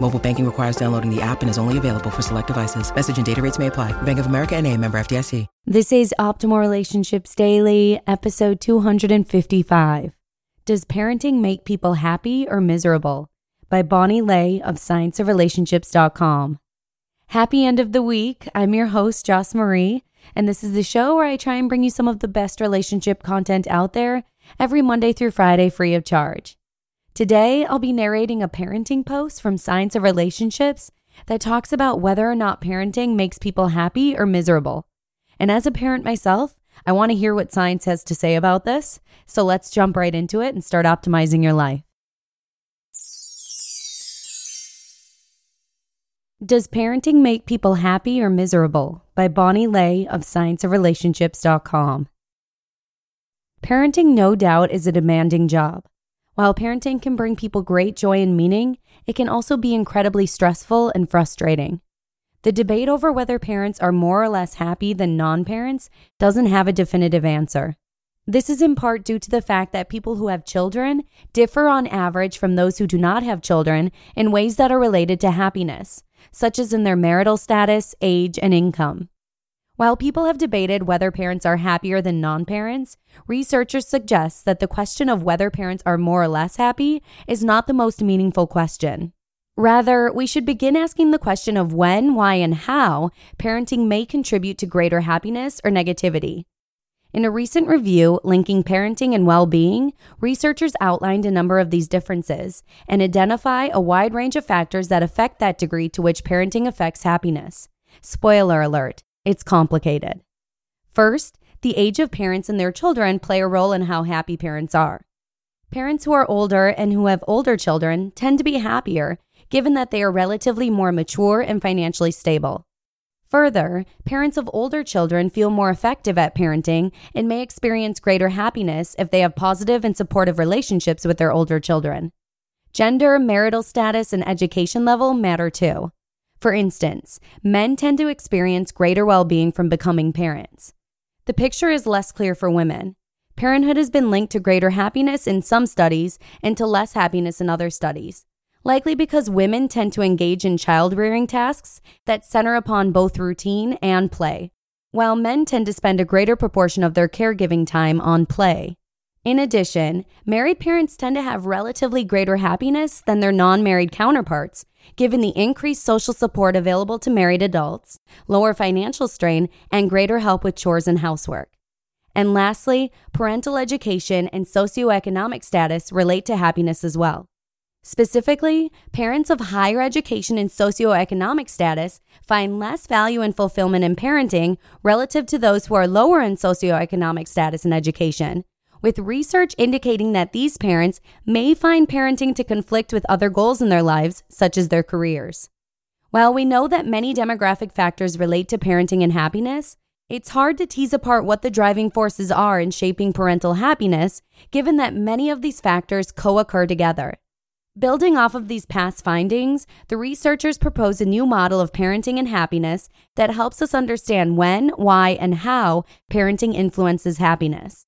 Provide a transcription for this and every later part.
Mobile banking requires downloading the app and is only available for select devices. Message and data rates may apply. Bank of America and a member FDIC. This is Optimal Relationships Daily, episode 255. Does parenting make people happy or miserable? By Bonnie Lay of scienceofrelationships.com. Happy end of the week. I'm your host, Joss Marie, and this is the show where I try and bring you some of the best relationship content out there every Monday through Friday free of charge. Today, I'll be narrating a parenting post from Science of Relationships that talks about whether or not parenting makes people happy or miserable. And as a parent myself, I want to hear what science has to say about this. So let's jump right into it and start optimizing your life. Does parenting make people happy or miserable? By Bonnie Lay of scienceofrelationships.com. Parenting, no doubt, is a demanding job. While parenting can bring people great joy and meaning, it can also be incredibly stressful and frustrating. The debate over whether parents are more or less happy than non parents doesn't have a definitive answer. This is in part due to the fact that people who have children differ on average from those who do not have children in ways that are related to happiness, such as in their marital status, age, and income. While people have debated whether parents are happier than non parents, researchers suggest that the question of whether parents are more or less happy is not the most meaningful question. Rather, we should begin asking the question of when, why, and how parenting may contribute to greater happiness or negativity. In a recent review linking parenting and well being, researchers outlined a number of these differences and identify a wide range of factors that affect that degree to which parenting affects happiness. Spoiler alert, it's complicated. First, the age of parents and their children play a role in how happy parents are. Parents who are older and who have older children tend to be happier given that they are relatively more mature and financially stable. Further, parents of older children feel more effective at parenting and may experience greater happiness if they have positive and supportive relationships with their older children. Gender, marital status, and education level matter too. For instance, men tend to experience greater well being from becoming parents. The picture is less clear for women. Parenthood has been linked to greater happiness in some studies and to less happiness in other studies likely because women tend to engage in child rearing tasks that center upon both routine and play, while men tend to spend a greater proportion of their caregiving time on play. In addition, married parents tend to have relatively greater happiness than their non married counterparts, given the increased social support available to married adults, lower financial strain, and greater help with chores and housework. And lastly, parental education and socioeconomic status relate to happiness as well. Specifically, parents of higher education and socioeconomic status find less value and fulfillment in parenting relative to those who are lower in socioeconomic status and education, with research indicating that these parents may find parenting to conflict with other goals in their lives, such as their careers. While we know that many demographic factors relate to parenting and happiness, it's hard to tease apart what the driving forces are in shaping parental happiness, given that many of these factors co occur together. Building off of these past findings, the researchers propose a new model of parenting and happiness that helps us understand when, why, and how parenting influences happiness.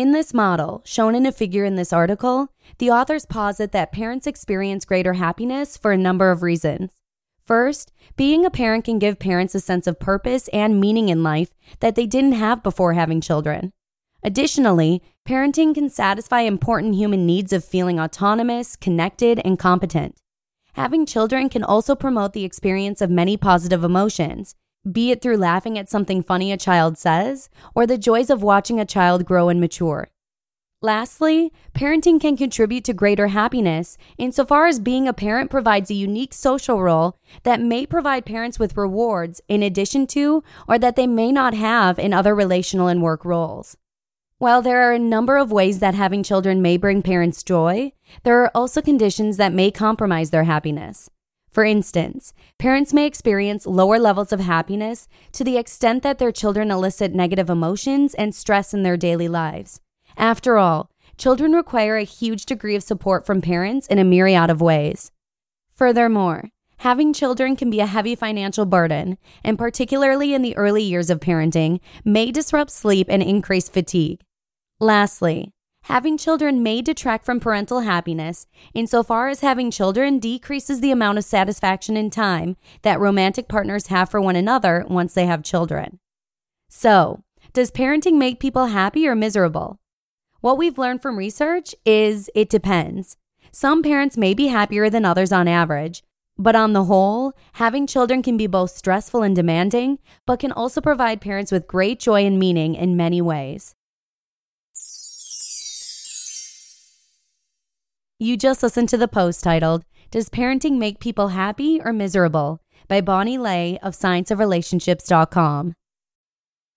In this model, shown in a figure in this article, the authors posit that parents experience greater happiness for a number of reasons. First, being a parent can give parents a sense of purpose and meaning in life that they didn't have before having children. Additionally, parenting can satisfy important human needs of feeling autonomous, connected, and competent. Having children can also promote the experience of many positive emotions, be it through laughing at something funny a child says or the joys of watching a child grow and mature. Lastly, parenting can contribute to greater happiness insofar as being a parent provides a unique social role that may provide parents with rewards in addition to or that they may not have in other relational and work roles. While there are a number of ways that having children may bring parents joy, there are also conditions that may compromise their happiness. For instance, parents may experience lower levels of happiness to the extent that their children elicit negative emotions and stress in their daily lives. After all, children require a huge degree of support from parents in a myriad of ways. Furthermore, having children can be a heavy financial burden, and particularly in the early years of parenting, may disrupt sleep and increase fatigue. Lastly, having children may detract from parental happiness insofar as having children decreases the amount of satisfaction and time that romantic partners have for one another once they have children. So, does parenting make people happy or miserable? What we've learned from research is it depends. Some parents may be happier than others on average, but on the whole, having children can be both stressful and demanding, but can also provide parents with great joy and meaning in many ways. You just listened to the post titled, Does Parenting Make People Happy or Miserable? by Bonnie Lay of scienceofrelationships.com.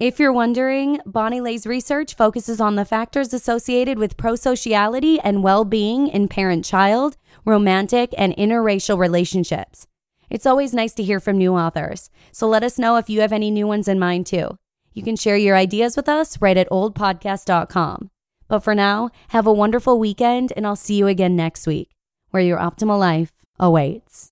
If you're wondering, Bonnie Lay's research focuses on the factors associated with prosociality and well being in parent child, romantic, and interracial relationships. It's always nice to hear from new authors, so let us know if you have any new ones in mind too. You can share your ideas with us right at oldpodcast.com. But for now, have a wonderful weekend, and I'll see you again next week, where your optimal life awaits.